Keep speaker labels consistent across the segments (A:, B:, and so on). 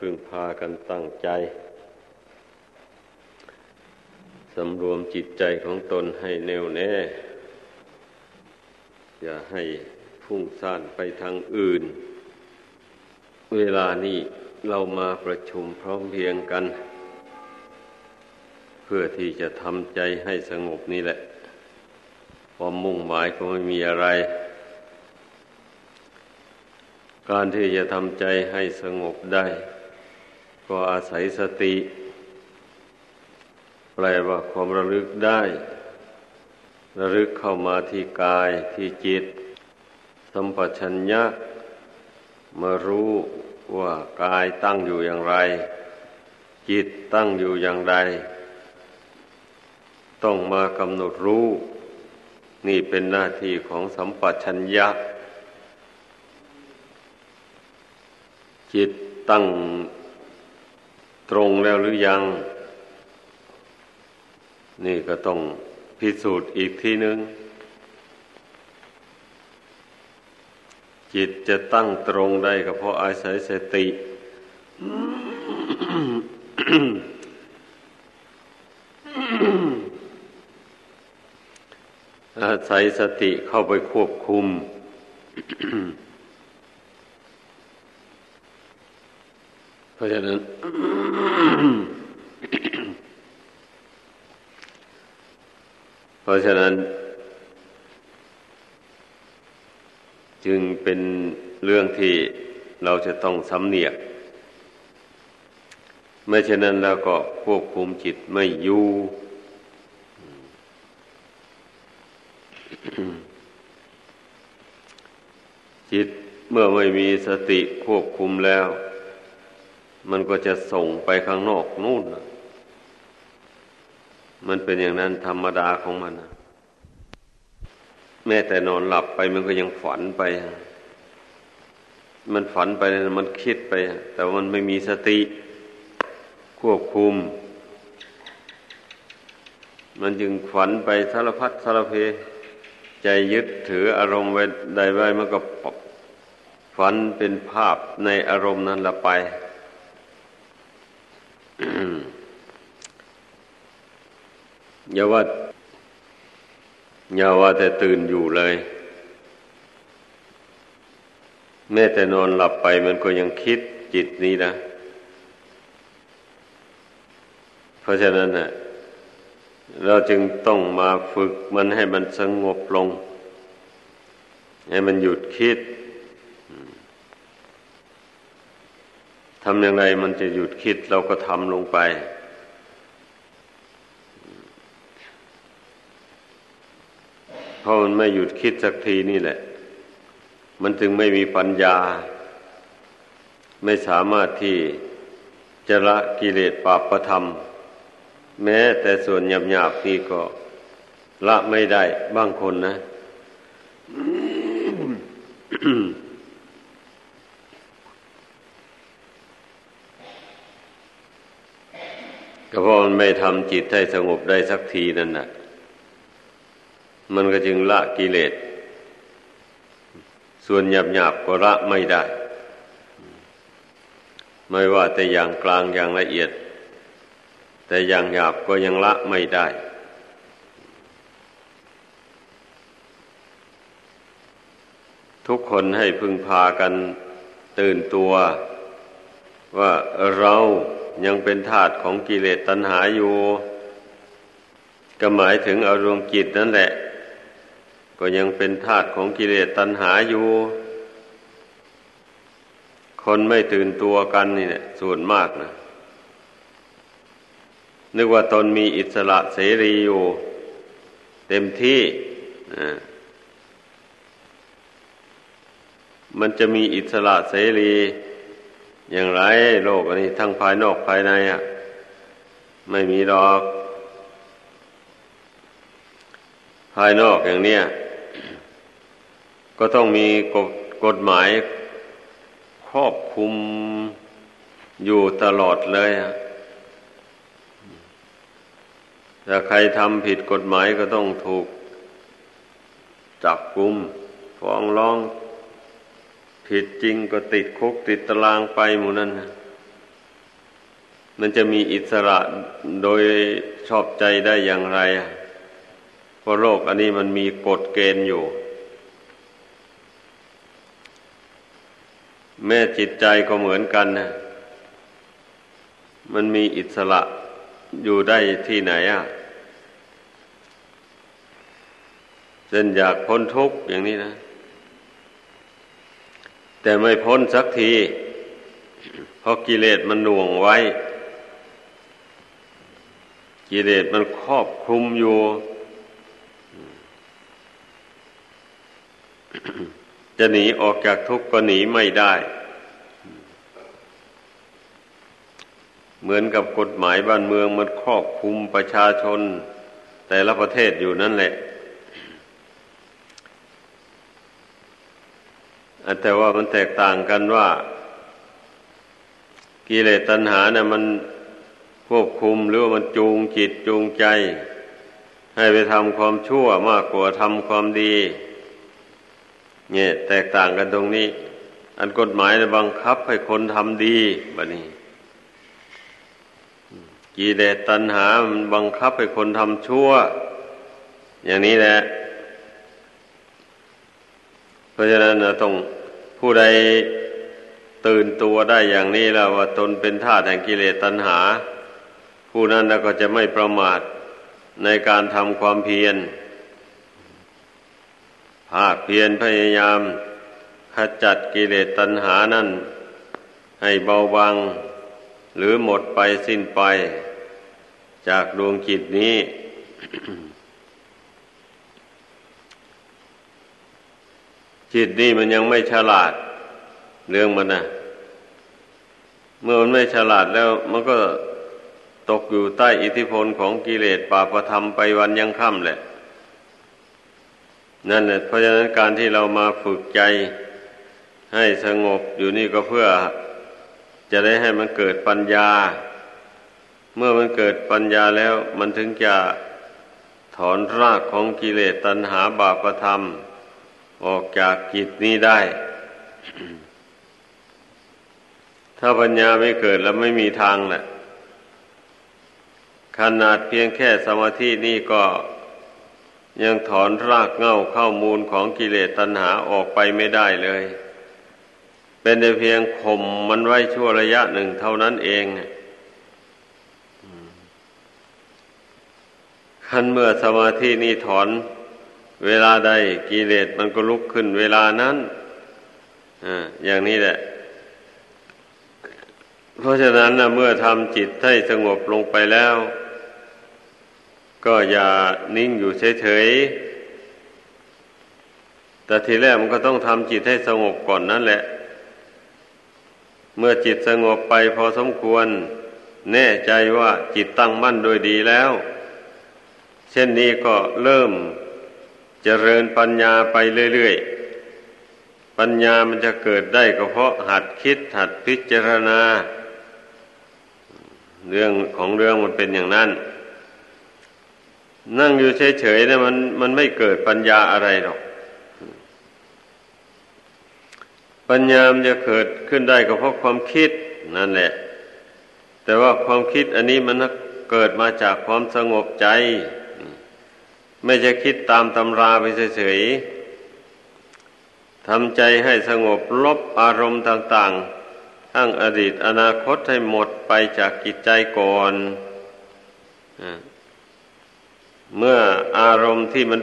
A: พึงพากันตั้งใจสำรวมจิตใจของตนให้แน่วแน่ อย่าให้พุ่งซ่านไปทางอื่น เวลานี้เรามาประชุมพร้อมเพียงกัน เพื่อที่จะทำใจให้สงบนี่แหละ ความมุ่งหมายก็ไม่มีอะไร การที่จะทำใจให้สงบได้ ก็อาศัยสติ แปลว่าความระลึกได้ ระลึกเข้ามาที่กายที่จิต สัมปชัญญะมารู้ว่ากายตั้งอยู่อย่างไร จิตตั้งอยู่อย่างไร ต้องมากำหนดรู้ นี่เป็นหน้าที่ของสัมปชัญญะ จิตตั้ง ตรงแล้วหรือยัง นี่ก็ต้องพิสูจน์อีกทีหนึ่งจิตจะตั้งตรงได้ก็เพราะอาศัยสติ อาศัยสติเข้าไปควบคุม เพราะฉะนั้น เพราะฉะนั้น จึงเป็นเรื่องที่เราจะต้องสำเนียกไม่เช่นนั้นเราก็ควบคุมจิตไม่อยู่จิตเมื่อไม่มีสติควบคุมแล้ว มันก็จะส่งไปข้างนอกนู่นมันเป็นอย่างนั้นธรรมดาของมันนะแม้แต่นอนหลับไปมันก็ยังฝันไป มันฝันไปมันคิดไป แต่มันไม่มีสติควบคุม มันจึงฝันไปสารพัดสารเพ ใจยึดถืออารมณ์ไว้ใดไว้มันก็ฝันเป็นภาพในอารมณ์นั้นละไป อย่าว่าอย่าว่าแต่ตื่นอยู่เลย แม้แต่นอนหลับไปมันก็ยังคิดจิตนี้นะ เพราะฉะนั้นนะเราจึงต้องมาฝึกมันให้มันสงบลง ให้มันหยุดคิดทำอย่างไรมันจะหยุดคิดเราก็ทำลงไป เพราะมันไม่หยุดคิดสักทีนี่แหละ มันถึงไม่มีปัญญา ไม่สามารถที่จะละกิเลสปาประธรรม แม้แต่ส่วนหยาบๆนี่ก็ละไม่ได้บางคนนะก็เพราะมันไม่ทำจิตให้สงบได้สักทีนั่นนะ่ะ มันก็จึงละกิเลส ส่วนหยาบหยาบก็ละไม่ได้ ไม่ว่าแต่อย่างกลางอย่างละเอียด แต่อย่างหยาบก็ยังละไม่ได้ ทุกคนให้พึงพากันตื่นตัว ว่าเรายังเป็นทาตของกิเลสตัณหาอยู่ก็หมายถึงอารมณ์จิตนั่นแหละ ก็ยังเป็นธาตุของกิเลสตัณหาอยู่ คนไม่ตื่นตัวกันนี่เนี่ยส่วนมากนะ นึกว่าตนมีอิสระเสรีอยู่ เต็มที่นะมันจะมีอิสระเสรี อย่างไรโลกอันนี้ ทั้งภายนอกภายในอะ ไม่มีดอก ภายนอกอย่างเนี้ย ก็ต้องมีกฎกฎหมายครอบคุมอยู่ตลอดเลยถ้าใครทำผิดกฎหมายก็ต้องถูกจับกุมฟ้องร้อง ผิดจริงก็ติดคุกติดตารางไปหมู่นั้นมันจะมีอิสระโดยชอบใจได้อย่างไรเพราะโลกอันนี้มันมีกฎเกณฑ์อยู่ แม่จิตใจก็เหมือนกันนะมันมีอิสระอยู่ได้ที่ไหนอะเช่นอยากพ้นทุกข์อย่างนี้นะ แต่ไม่พ้นสักที เพราะกิเลสมันหน่วงไว้ กิเลสมันครอบคลุมอยู่ จะหนีออกจากทุกข์ก็หนีไม่ได้ เหมือนกับกฎหมายบ้านเมืองมันครอบคุมประชาชน แต่ละประเทศอยู่นั่นแหละ แต่ว่ามันแตกต่างกันว่า กิเลสตัณหาเนี่ยมันควบคุมหรือว่ามันจูงจิตจูงใจ ให้ไปทำความชั่วมากกว่าทำความดี เนี่ยแตกต่างกันตรงนี้ อันกฎหมายบังคับให้คนทำดีแบบนี้กิเลสตัณหามันบังคับให้คนทำชั่ว อย่างนี้แหละ เพราะฉะนั้นนะต้องผู้ใดตื่นตัวได้อย่างนี้แล้วว่าตนเป็นทาสแห่งกิเลสตัณหา ผู้นั้นก็จะไม่ประมาทในการทำความเพียร ภาคเพียรพยายามขจัดกิเลสตัณหานั้นให้เบาบางหรือหมดไปสิ้นไป จากดวงจิตนี้ จิตนี่มันยังไม่ฉลาด เรื่องมันนะเมื่อมันไม่ฉลาดแล้วมันก็ตกอยู่ใต้อิทธิพลของกิเลสปาประธรรมไปวันยังค่ำแหละ นั่นแหละเพราะฉะนั้นการที่เรามาฝึกใจให้สงบอยู่นี่ก็เพื่อ จะได้ให้มันเกิดปัญญา เมื่อมันเกิดปัญญาแล้ว มันถึงจะถอนรากของกิเลสตัณหาบาปธรรม ออกจากกิจนี้ได้ ถ้าปัญญาไม่เกิดแล้วไม่มีทางแหละขนาดเพียงแค่สมาธินี่ก็ ยังถอนรากเง่าเข้ามูลของกิเลสตัณหาออกไปไม่ได้เลย เป็นแต่เพียงข่มมันไว้ชั่วระยะหนึ่งเท่านั้นเองขันเมื่อสมาธินี่ถอน เวลาใดกิเลสมันก็ลุกขึ้นเวลานั้นออย่างนี้แหละ เพราะฉะนั้นนะเมื่อทำจิตให้สงบลงไปแล้ว ก็อย่านิ่งอยู่เฉยๆ แต่ทีแรกมันก็ต้องทำจิตให้สงบก่อนนั่นแหละ เมื่อจิตสงบไปพอสมควร แน่ใจว่าจิตตั้งมั่นโดยดีแล้ว เช่นนี้ก็เริ่มเจริญปัญญาไปเรื่อยๆ ปัญญามันจะเกิดได้ก็เพราะหัดคิดหัดพิจารณา เรื่องของเรื่องมันเป็นอย่างนั้น นั่งอยู่เฉยๆนะมันมันไม่เกิดปัญญาอะไรหรอก ปัญญามจะเกิดขึ้นได้ก็เพราะความคิดนั่นแหละ แต่ว่าความคิดอันนี้มันเกิดมาจากความสงบใจ ไม่จะคิดตามตำราไปเฉยๆทำใจให้สงบลบอารมณ์ต่าง ๆ ทั้งอดีตอนาคตให้หมดไปจากกิจใจก่อน เมื่ออารมณ์ที่มัน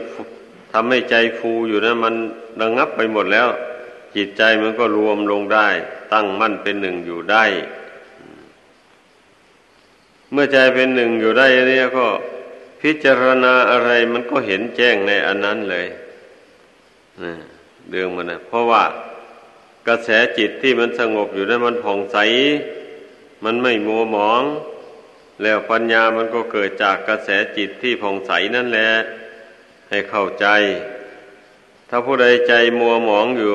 A: ทำให้ใจฟูอยู่นะมันระงงับไปหมดแล้ว จิตใจมันก็รวมลงได้ ตั้งมั่นเป็นหนึ่งอยู่ได้ เมื่อใจเป็นหนึ่งอยู่ได้เนี่ยก็พิจารณาอะไรมันก็เห็นแจ้งในอันนั้นเลยเรื่องมันนะเพราะว่ากระแสจิตที่มันสงบอยู่นั้นมันผ่องใส มันไม่มัวหมอง แล้วปัญญามันก็เกิดจากกระแสจิตที่ผ่องใสนั่นแหละให้เข้าใจ ถ้าผู้ใดใจมัวหมองอยู่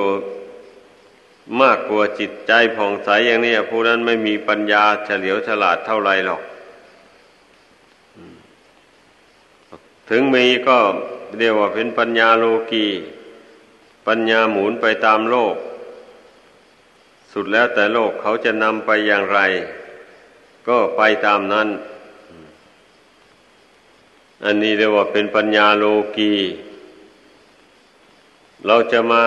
A: มากกว่าจิตใจผ่องใสอย่างนี้ผู้นั้นไม่มีปัญญาเฉลียวฉลาดเท่าไรหรอก ถึงมีก็เรียกว่าเป็นปัญญาโลกีปัญญาหมุนไปตามโลก สุดแล้วแต่โลกเขาจะนำไปอย่างไร ก็ไปตามนั้น อันนี้เรียกว่าเป็นปัญญาโลกี เราจะมา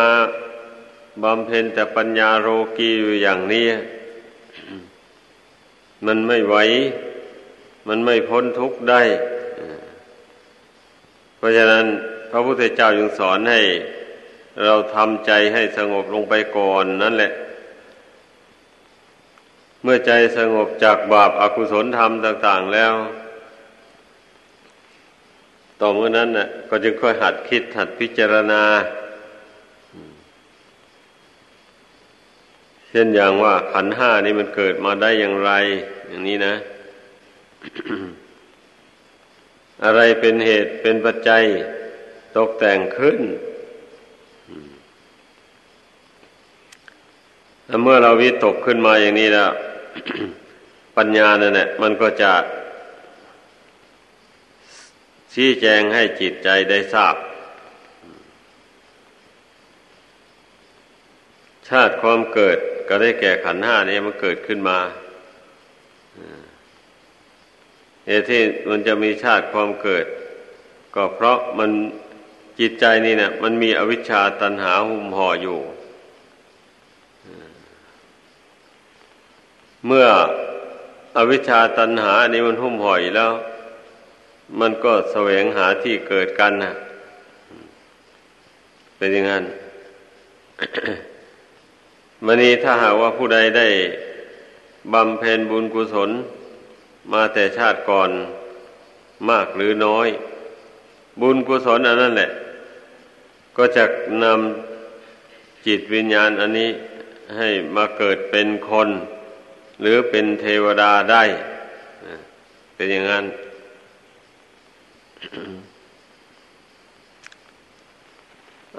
A: บำเพ็ญแต่ปัญญาโลกีอยู่อย่างนี้ มันไม่ไหว มันไม่พ้นทุกข์ได้ เพราะฉะนั้นพระพุทธเจ้ายังสอนให้ เราทำใจให้สงบลงไปก่อนนั่นแหละ มื่อใจสงบจากบาปอากุศลธรรมต่าง ๆ แล้ว ต่อเมื่อนั้นน่ะ ก็จึงค่อยหัดคิดหัดพิจารณา เช่นอย่างว่าขันห้านี่มันเกิดมาได้อย่างไร อย่างนี้นะ อะไรเป็นเหตุเป็นปัจจัยตกแต่งขึ้นเมื่อเราวิตกขึ้นมาอย่างนี้แล้ว ปัญญาเนี่ยมันก็จะชี้แจงให้จิตใจได้ทราบ ชาติความเกิดก็ได้แก่ขันห้านี้มันเกิดขึ้นมาเหตุที่มันจะมีชาติความเกิด ก็เพราะมันจิตใจนี่เนะี่ยมันมีอวิชชาตันหาหุ้มห่ออยู่ เมื่ออวิชชาตันหาอันนี้มันหุ้มห่อยแล้ว มันก็แสวงหาที่เกิดกันนะเป็นอย่างนั้นมันนี้ถ้าหากว่าผู้ใดได้บำเพ็ญบุญกุศล มาแต่ชาติก่อนมากหรือน้อย บุญกุศลอันนั้นแหละ ก็จะนำจิตวิญญาณอันนี้ให้มาเกิดเป็นคน หรือเป็นเทวดาได้ เป็นอย่างนั้น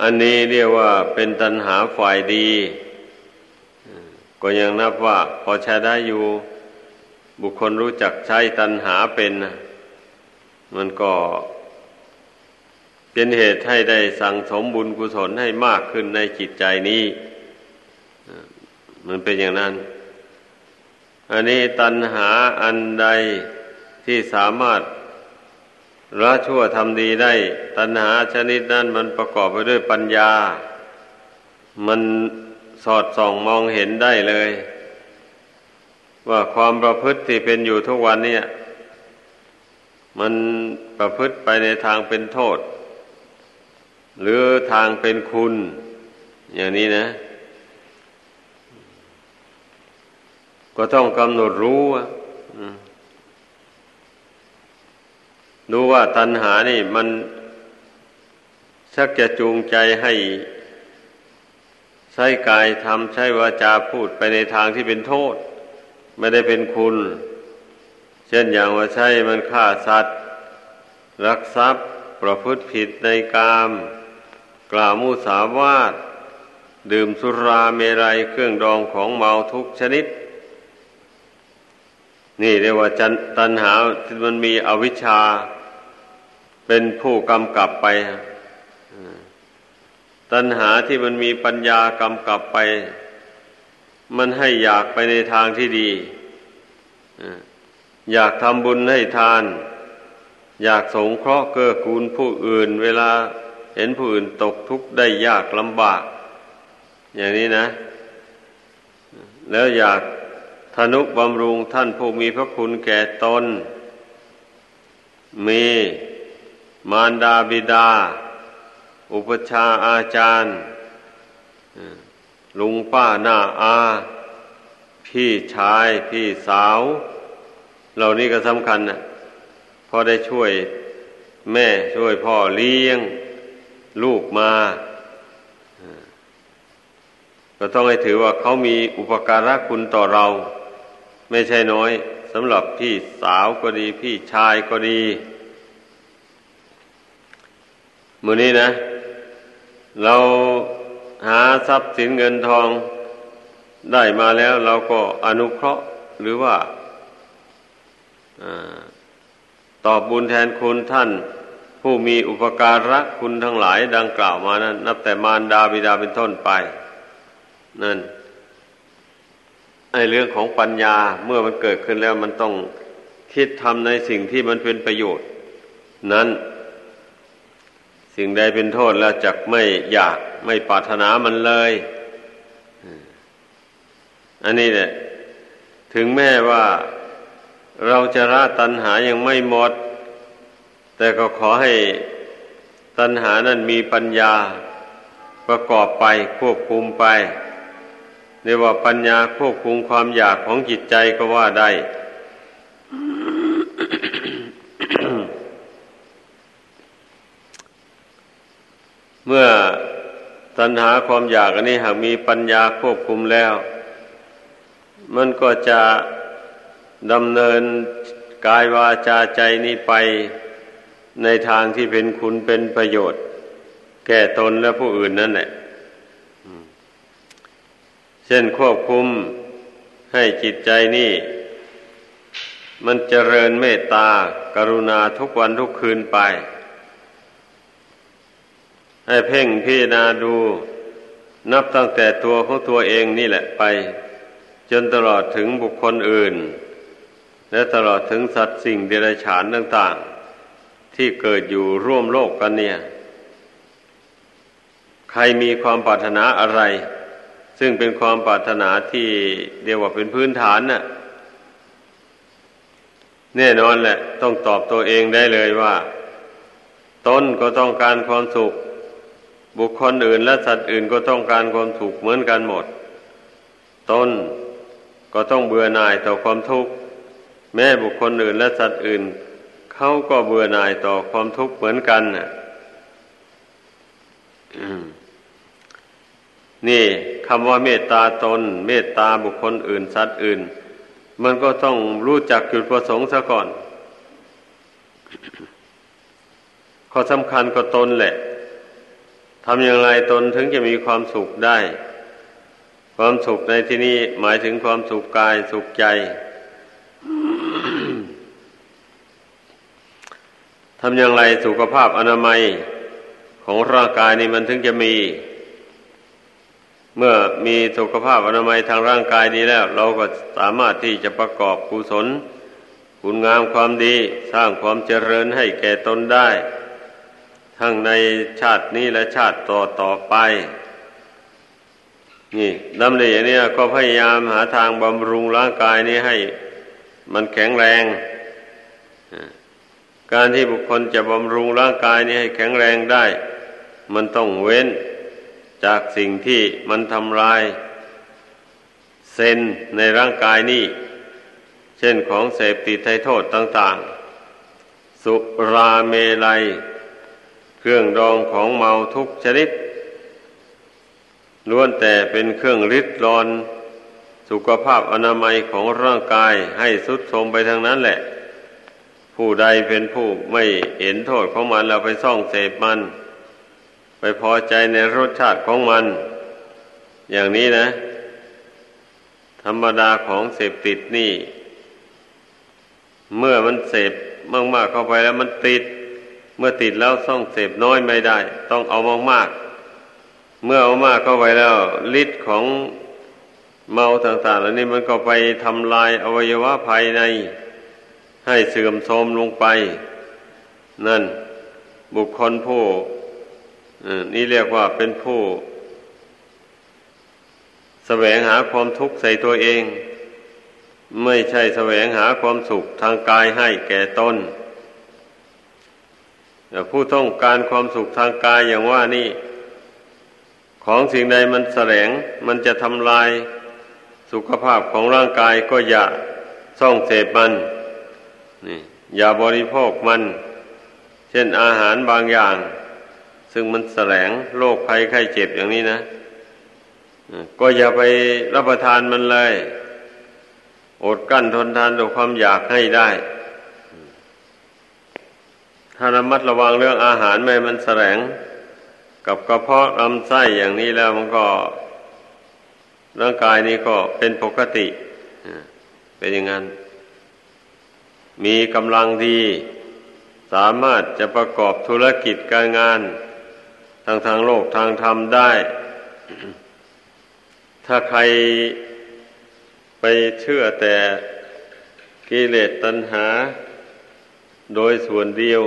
A: อันนี้เรียกว่าเป็นตัณหาฝ่ายดี ก็ยังนับว่าพอใช้ได้อยู่ บุคคลรู้จักใช้ตัณหาเป็น มันก็เป็นเหตุให้ได้สั่งสมบุญกุศลให้มากขึ้นในจิตใจนี้ มันเป็นอย่างนั้น อันนี้ตัณหาอันใดที่สามารถละชั่วทำดีได้ ตัณหาชนิดนั้นมันประกอบไปด้วยปัญญา มันสอดส่องมองเห็นได้เลย ว่าความประพฤติที่เป็นอยู่ทุกวันเนี่ย มันประพฤติไปในทางเป็นโทษ หรือทางเป็นคุณ อย่างนี้นะ ก็ต้องกำหนดรู้ดูว่าตัณหานี่มันชักจะจูงใจให้ใช้กายทำใช้วาจาพูดไปในทางที่เป็นโทษ ไม่ได้เป็นคุณ เช่นอย่างว่าใช้มันฆ่าสัตว์ รักทรัพย์ประพฤติผิดในกาม กล่าวมุสาวาท ดื่มสุราเมรัยเครื่องดองของเมาทุกชนิด นี่เรียกว่าจันตัณหาที่มันมีอวิชชา เป็นผู้กำกับไปตัณหาที่มันมีปัญญากำกับไป มันให้อยากไปในทางที่ดีอยากทำบุญให้ทาน อยากสงเคราะห์เกื้อกูลผู้อื่น เวลาเห็นผู้อื่นตกทุกข์ได้ยากลำบาก อย่างนี้นะ แล้วอยาก ทนุบำรุงท่านผู้มีพระคุณแก่ตน มีมารดาบิดา อุปชาอาจารย์ ลุงป้าหน้าอา พี่ชายพี่สาว เหล่านี้ก็สำคัญนะพอได้ช่วยแม่ช่วยพ่อเลี้ยง ลูกมา ก็ต้องให้ถือว่าเขามีอุปการะคุณต่อเรา ไม่ใช่น้อยสำหรับพี่สาวก็ดี พี่ชายก็ดีมือนี้นะ เราหาทรัพย์สินเงินทองได้มาแล้ว เราก็อนุเคราะห์หรือว่าตอบบุญแทนคุณท่าน ผู้มีอุปการะคุณทั้งหลายดังกล่าวมานั้น นับแต่มารดาบิดาเป็นต้นไป นั่น ไอเรื่องของปัญญาเมื่อมันเกิดขึ้นแล้วมันต้องคิดทำในสิ่งที่มันเป็นประโยชน์ นั้น สิ่งใดเป็นโทษแล้วจักไม่อยากไม่ปรารถนามันเลยอันนี้แหละถึงแม้ว่าเราจะละตัณหายังไม่หมด แต่ก็ขอให้ตัณหานั้นมีปัญญาประกอบไปควบคุมไป เรียกว่าปัญญาควบคุมความอยากของจิตใจก็ว่าได้ เมื่อตัณหาความอยากอันนี้หากมีปัญญาควบคุมแล้ว มันก็จะดำเนินกายวาจาใจนี้ไปในทางที่เป็นคุณเป็นประโยชน์ แก่ตนและผู้อื่นนั่นแหละ เช่นควบคุมให้จิตใจนี่ มันเจริญเมตตา กรุณาทุกวันทุกคืนไป ให้เพ่งพิจารณาดู นับตั้งแต่ตัวของตัวเองนี่แหละไป จนตลอดถึงบุคคลอื่น และตลอดถึงสัตว์สิ่งเดรัจฉานต่าง ๆ ที่เกิดอยู่ร่วมโลกกันเนี่ย ใครมีความปรารถนาอะไร ซึ่งเป็นความปรารถนาที่เรียกว่าเป็นพื้นฐานน่ะ แน่นอนแหละ ต้องตอบตัวเองได้เลยว่า ตนก็ต้องการความสุข บุคคลอื่นและสัตว์อื่นก็ต้องการความสุขเหมือนกันหมด ตนก็ต้องเบื่อหน่ายต่อความทุกข์ แม้บุคคลอื่นและสัตว์อื่นเขาก็เบื่อหน่ายต่อความทุกข์เหมือนกันน่ะ นี่คำว่าเมตตาตน เมตตาบุคคลอื่น สัตว์อื่น มันก็ต้องรู้จักจุดประสงค์ซะก่อน ข้อสำคัญก็ตนแหละทำอย่างไรตนถึงจะมีความสุขได้ ความสุขในที่นี้หมายถึงความสุขกายสุขใจ ทำอย่างไรสุขภาพอนามัยของร่างกายนี่มันถึงจะมี เมื่อมีสุขภาพอนามัยทางร่างกายดีแล้ว เราก็สามารถที่จะประกอบกุศล คุณงามความดีสร้างความเจริญให้แก่ตนได้ ทั้งในชาตินี้และชาติต่อต่อไป นี่ดำริอย่างนี้ก็พยายามหาทางบำรุงร่างกายนี้ให้มันแข็งแรง การที่บุคคลจะบำรุงร่างกายนี้ให้แข็งแรงได้ มันต้องเว้น จากสิ่งที่มันทำลาย เซนในร่างกายนี่เช่นของเสพติดไทโทษต่าง ๆ สุราเมลัย เครื่องดองของเมาทุกชนิดล้วนแต่เป็นเครื่องริดรอน สุขภาพอนามัยของร่างกายให้สุดโทมไปทางนั้นแหละ ผู้ใดเป็นผู้ไม่เห็นโทษของมันแล้วไปซ่องเสพมัน ไปพอใจในรสชาติของมัน อย่างนี้นะ ธรรมดาของเสพติดนี่ เมื่อมันเสพมากๆเข้าไปแล้วมันติด เมื่อติดแล้วต้องเสพน้อยไม่ได้ ต้องเอามากๆเมื่อเอามากเข้าไปแล้วฤทธิ์ของเมาต่างๆเหล่านี้มันก็ไปทำลายอวัยวะภายใน ให้เสื่อมโทรมลงไป นั่นบุคคลผู้ นี่เรียกว่าเป็นผู้แสวงหาความทุกข์ใส่ตัวเอง ไม่ใช่แสวงหาความสุขทางกายให้แก่ตนผู้ต้องการความสุขทางกายอย่างว่านี่ ของสิ่งใดมันแสลงมันจะทำลายสุขภาพของร่างกายก็อย่าส่องเสพมันนี่อย่าบริโภคมัน เช่นอาหารบางอย่าง ซึ่งมันแสลงโรคภัยไข้เจ็บอย่างนี้นะก็อย่าไปรับประทานมันเลย อดกั้นทนทานต่อความอยากให้ได้ ถ้าระมัดระวังเรื่องอาหารไม่มันแสลง กับกระเพาะลำไส้อย่างนี้แล้วมันก็ ร่างกายนี้ก็เป็นปกติ เป็นอย่างนั้น มีกำลังดี สามารถจะประกอบธุรกิจการงาน ทางทางโลกทางธรรมได้ ถ้าใครไปเชื่อแต่กิเลสตัณหา โดยส่วนเดียว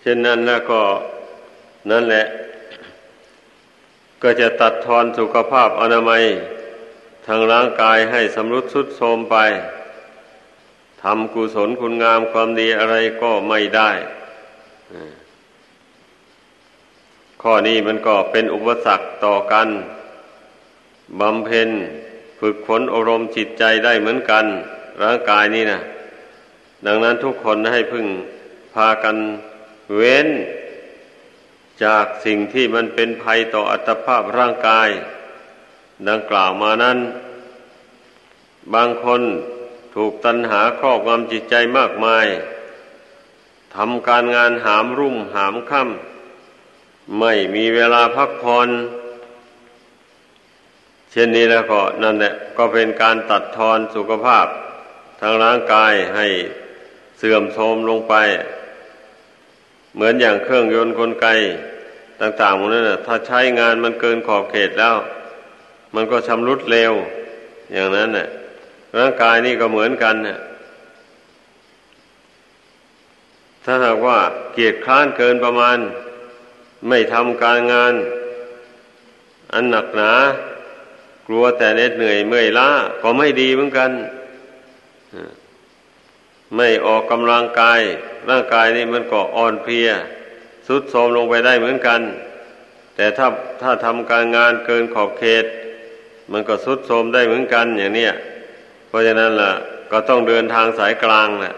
A: เช่นนั้นแล้วก็นั่นแหละ ก็จะตัดทอนสุขภาพอนามัย ทางร่างกายให้สำรุดสุดโทรมไปทำกุศลคุณงามความดีอะไรก็ไม่ได้ ข้อนี้มันก็เป็นอุปสรรคต่อกันบำเพ็ญฝึกฝนอารมณ์จิตใจได้เหมือนกัน ร่างกายนี่นะดังนั้นทุกคนให้พึ่งพากันเว้น จากสิ่งที่มันเป็นภัยต่ออัตภาพร่างกาย ดังกล่าวมานั้น บางคนถูกตัณหาครอบงำจิตใจมากมาย ทำการงานหามรุ่มหามค่ำไม่มีเวลาพักผ่อนเช่นนี้แล้วก็นั่นแหละก็เป็นการตัดทอนสุขภาพ ทางร่างกายให้เสื่อมโทรมลงไป เหมือนอย่างเครื่องยนต์กลไก ต่างๆพวกนั้นนะถ้าใช้งานมันเกินขอบเขตแล้ว มันก็ชำรุดเร็ว อย่างนั้นน่ะร่างกายนี่ก็เหมือนกันน่ะ ถ้าหากว่าเกียรติคร้านเกินประมาณ ไม่ทำการงาน อันหนักหนา กลัวแต่เหน็ดเหนื่อยเมื่อยล้าก็ไม่ดีเหมือนกัน ไม่ออกกำลังกาย ร่างกายนี่มันก็อ่อนเพลียสุดโทมลงไปได้เหมือนกัน แต่ถ้าถ้าทำการงานเกินขอบเขต มันก็สุดโทมได้เหมือนกันอย่างเนี้ยเพราะฉะนั้นล่ะ ก็ต้องเดินทางสายกลางแหละ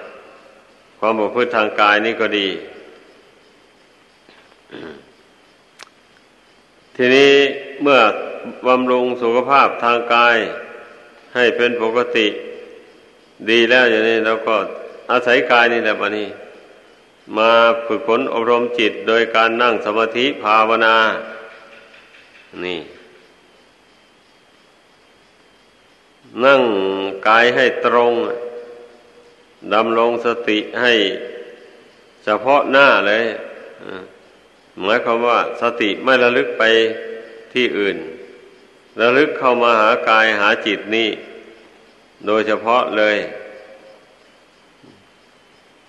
A: ความบกพร่องทางกายนี่ก็ดี ทีนี้เมื่อบำรุงสุขภาพทางกาย ให้เป็นปกติ ดีแล้วอย่างนี้เราก็อาศัยกายนี่แหละปะนี้มาฝึกฝนอบรมจิตโดยการนั่งสมาธิภาวนา นี่ นั่งกายให้ตรง ดำรงสติให้เฉพาะหน้าเลยหมายความว่าสติไม่ระลึกไปที่อื่น ระลึกเข้ามาหากายหาจิตนี่ โดยเฉพาะเลย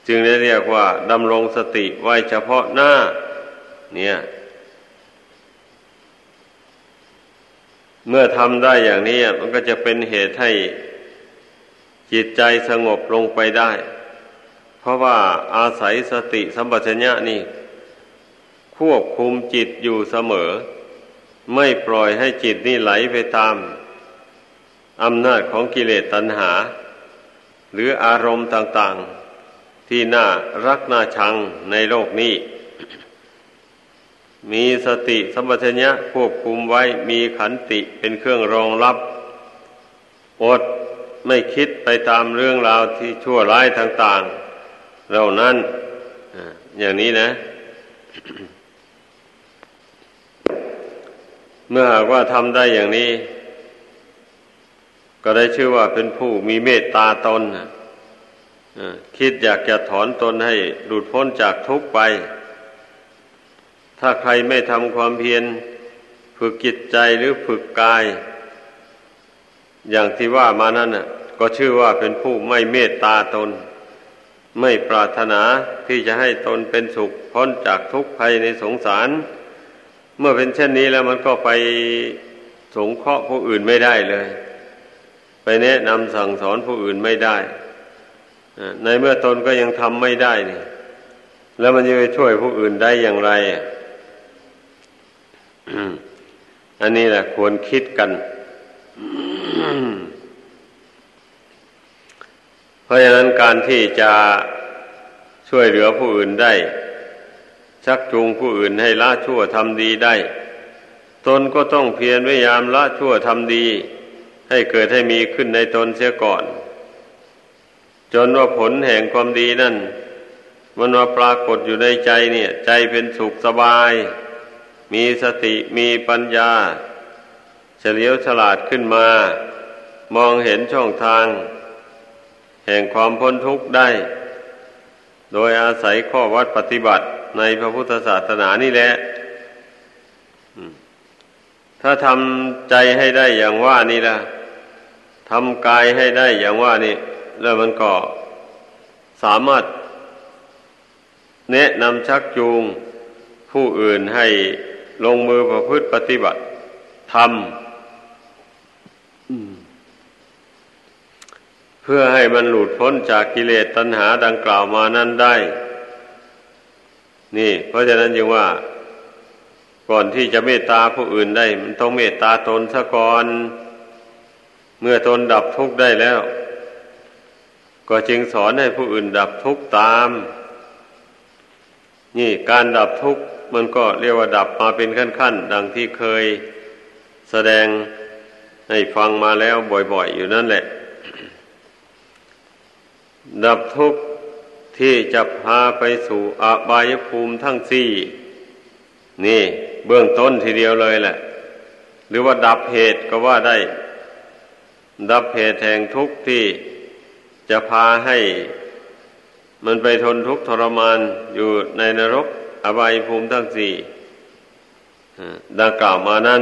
A: จึงได้เรียกว่าดำรงสติไว้เฉพาะหน้า เนี่ย เมื่อทำได้อย่างนี้มันก็จะเป็นเหตุให้ จิตใจสงบลงไปได้ เพราะว่าอาศัยสติสัมปชัญญะนี่ ควบคุมจิตอยู่เสมอ ไม่ปล่อยให้จิตนี่ไหลไปตามอำนาจของกิเลสตัณหา หรืออารมณ์ต่างๆ ที่น่ารักน่าชังในโลกนี้ มีสติสัมปชัญญะควบคุมไว้มีขันติเป็นเครื่องรองรับ อด ไม่คิดไปตามเรื่องราวที่ชั่วร้ายต่างๆเหล่านั้นอย่างนี้นะ เมื่อหากว่าทำได้อย่างนี้ ก็ได้ชื่อว่าเป็นผู้มีเมตตาตนคิดอยากจะถอนตนให้หลุดพ้นจากทุกข์ไป ถ้าใครไม่ทำความเพียรฝึกจิตใจหรือฝึกกาย อย่างที่ว่ามานั่นน่ะ ก็ชื่อว่าเป็นผู้ไม่เมตตาตน ไม่ปรารถนาที่จะให้ตนเป็นสุขพ้นจากทุกข์ภัยในสงสาร เมื่อเป็นเช่นนี้แล้วมันก็ไปสงเคราะห์ผู้อื่นไม่ได้เลย ไปแนะนำสั่งสอนผู้อื่นไม่ได้ในเมื่อตนก็ยังทำไม่ได้นี่แล้วมันจะไปช่วยผู้อื่นได้อย่างไรอันนี้แหละควรคิดกัน เพราะฉะนั้นการที่จะช่วยเหลือผู้อื่นได้ ชักจูงผู้อื่นให้ละชั่วทำดีได้ ตนก็ต้องเพียรพยายามละชั่วทำดี ให้เกิดให้มีขึ้นในตนเสียก่อน จนว่าผลแห่งความดีนั่น มันมาปรากฏอยู่ในใจเนี่ย ใจเป็นสุขสบาย มีสติมีปัญญา เฉลียวฉลาดขึ้นมา มองเห็นช่องทาง แห่งความพ้นทุกข์ได้ โดยอาศัยข้อวัดปฏิบัติในพระพุทธศาสนานี่แหละถ้าทำใจให้ได้อย่างว่านี่ละทำกายให้ได้อย่างว่านี่ แล้วมันก็สามารถ แนะนำชักจูง ผู้อื่นให้ลงมือประพฤติปฏิบัติทำ เพื่อให้มันหลุดพ้นจากกิเลสตัณหาดังกล่าวมานั้นได้ นี่ เพราะฉะนั้นจึงว่า ก่อนที่จะเมตตาผู้อื่นได้ มันต้องเมตตาตนซะก่อน เมื่อตนดับทุกข์ได้แล้ว ก็จึงสอนให้ผู้อื่นดับทุกข์ตาม นี่การดับทุกข์มันก็เรียกว่าดับมาเป็นขั้นๆ ดังที่เคยแสดงให้ฟังมาแล้วบ่อยๆ อยู่นั่นแหละ ดับทุกข์ที่จะพาไปสู่อบายภูมิทั้งสี่ นี่เบื้องต้นทีเดียวเลยแหละ หรือว่าดับเหตุก็ว่าได้ ดับเหตุแห่งทุกข์ที่จะพาให้ มันไปทนทุกข์ทรมานอยู่ในนรกอบายภูมิทั้งสี่ดังกล่าวมานั้น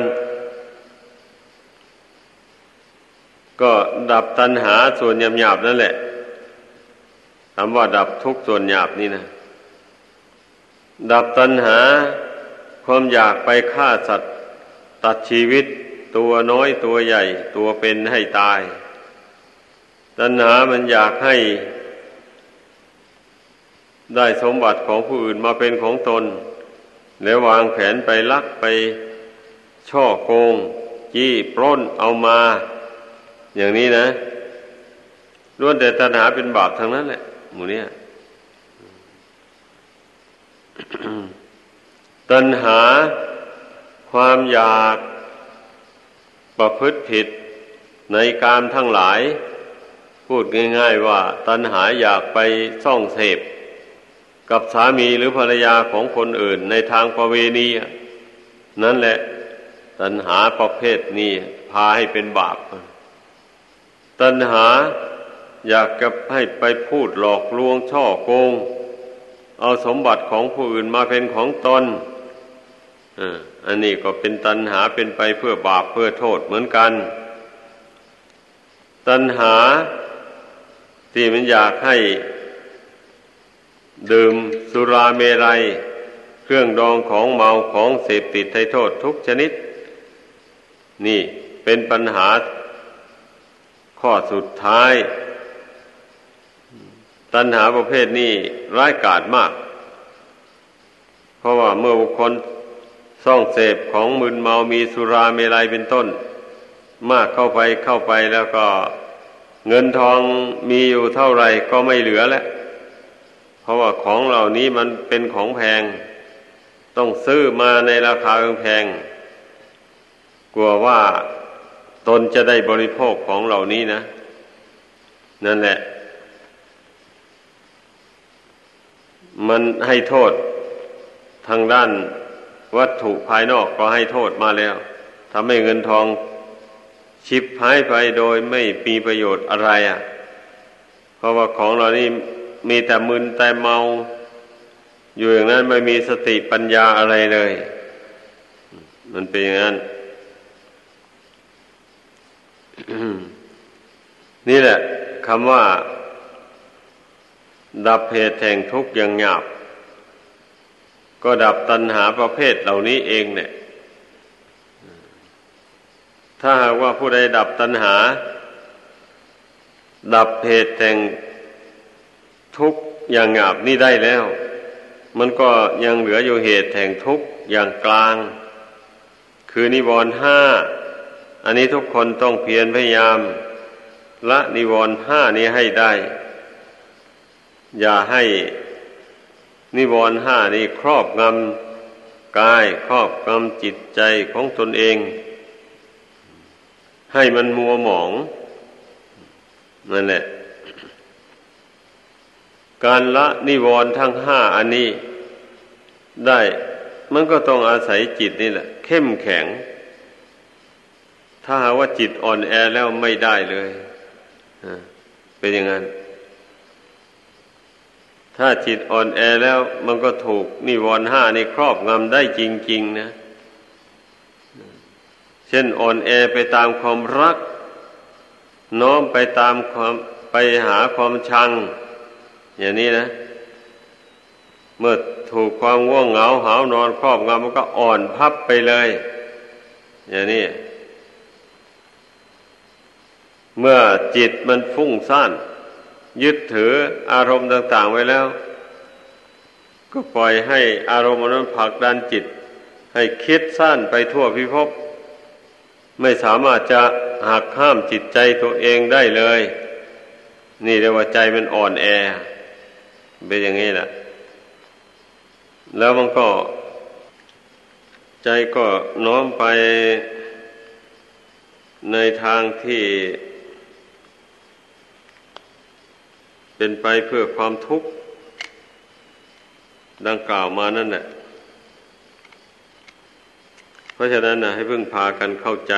A: ก็ดับตัณหาส่วนหยาบๆนั่นแหละ คำว่าดับทุกส่วนหยาบนี่นะ ดับตัณหาความอยากไปฆ่าสัตว์ ตัดชีวิตตัวน้อยตัวใหญ่ ตัวเป็นให้ตาย ตัณหามันอยากให้ ได้สมบัติของผู้อื่นมาเป็นของตน แล้ววางแผนไปลักไปช่อโกง จี้ปล้นเอามา อย่างนี้นะล้วนแต่ตัณหาเป็นบาปทั้งนั้นแหละ หมูเนี่ยตัณหาความอยากประพฤติผิดในกามทั้งหลาย พูดง่าย ๆ ว่า ตัณหาอยากไปซ่องเสพ กับสามีหรือภรรยาของคนอื่นในทางประเวณีนั่นแหละ ตัณหาประเภทนี้พาให้เป็นบาป ตัณหา อยากจะให้ไปพูดหลอกลวงช่อโกง เอาสมบัติของผู้อื่นมาเป็นของตนอันนี้ก็เป็นตัณหาเป็นไปเพื่อบาปเพื่อโทษเหมือนกัน ตัณหาที่มันอยากให้ ดื่มสุราเมรัย เครื่องดองของเมาของเสพติดให้โทษทุกชนิด นี่เป็นปัญหาข้อสุดท้าย ตัณหาประเภทนี้ร้ายกาจมาก เพราะว่าเมื่อบุคคลซ่องเสพของมึนเมามีสุราเมลัยเป็นต้น มากเข้าไปเข้าไปแล้วก็เงินทองมีอยู่เท่าไรก็ไม่เหลือแล้ว เพราะว่าของเหล่านี้มันเป็นของแพง ต้องซื้อมาในราคาแพง กลัวว่าตนจะได้บริโภคของเหล่านี้นะ นั่นแหละ มันให้โทษทางด้านวัตถุภายนอกก็ให้โทษมาแล้วทำให้เงินทองชิบหายไปโดยไม่มีประโยชน์อะไรอะ่ะ เพราะว่าของเหล่านี้มีแต่มึนแต่เมา อยู่อย่างนั้นไม่มีสติปัญญาอะไรเลย มันเป็นอย่างนั้นนี่แหละคำว่า ดับเหตุแห่งทุกข์อย่างหยาบ ก็ดับตัณหาประเภทเหล่านี้เองเนี่ย ถ้าหากว่าผู้ใดดับตัณหา ดับเหตุแห่งทุกข์อย่างหยาบนี่ได้แล้ว มันก็ยังเหลืออยู่เหตุแห่งทุกข์อย่างกลาง คือนิวรณ์ห้าอันนี้ทุกคนต้องเพียรพยายาม ละนิวรณ์ห้านี้ให้ได้ อย่าให้นิวรณ์ห้านี้ครอบงำกายครอบงำจิตใจของตนเอง ให้มันมัวหมองนั่นแหละ การละนิวรณ์ทั้งห้าอันนี้ได้มันก็ต้องอาศัยจิตนี่แหละ เข้มแข็ง ถ้าหาว่าจิตอ่อนแอแล้วไม่ได้เลยเป็นอย่างนั้น ถ้าจิตอ่อนแอแล้วมันก็ถูกนิวรณ์ห้าในครอบงำได้จริง ๆ นะ เช่นอ่อนแอไปตามความรัก น้อมไปตามความไปหาความชัง อย่างนี้นะ เมื่อถูกความง่วงเหงาหานอนครอบงำมันก็อ่อนพับไปเลย อย่างนี้ เมื่อจิตมันฟุ้งซ่าน ยึดถืออารมณ์ต่าง ๆ ไว้แล้ว ก็ปล่อยให้อารมณ์นั้นผลักดันจิต ให้คิดสั้นไปทั่วพิภพไม่สามารถจะหักห้ามจิตใจตัวเองได้เลย นี่เรียกว่าใจมันอ่อนแอ เป็นอย่างนี้แหละแล้วมันก็ ใจก็น้อมไปในทางที่ เป็นไปเพื่อความทุกข์ ดังกล่าวมานั่นแหละ เพราะฉะนั้นนะให้พึ่งพากันเข้าใจ